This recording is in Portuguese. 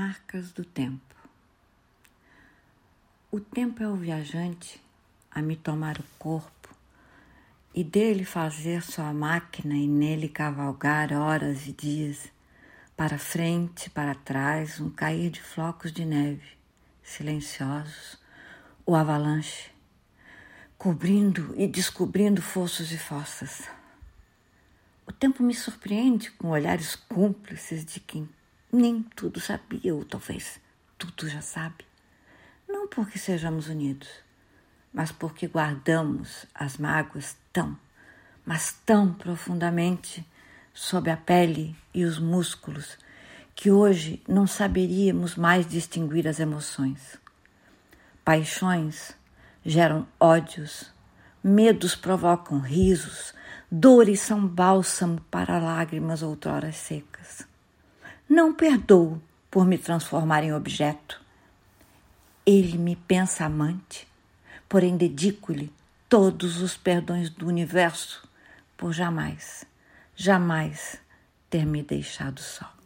Marcas do tempo. O tempo é o viajante a me tomar o corpo e dele fazer sua máquina e nele cavalgar horas e dias, para frente, para trás, um cair de flocos de neve, silenciosos, o avalanche, cobrindo e descobrindo fossos e fossas. O tempo me surpreende com olhares cúmplices de quem nem tudo sabia, ou talvez tudo já sabe. Não porque sejamos unidos, mas porque guardamos as mágoas tão, mas tão profundamente sob a pele e os músculos que hoje não saberíamos mais distinguir as emoções. Paixões geram ódios, medos provocam risos, dores são bálsamo para lágrimas outrora secas. Não perdoo por me transformar em objeto. Ele me pensa amante, porém dedico-lhe todos os perdões do universo por jamais, jamais ter me deixado só.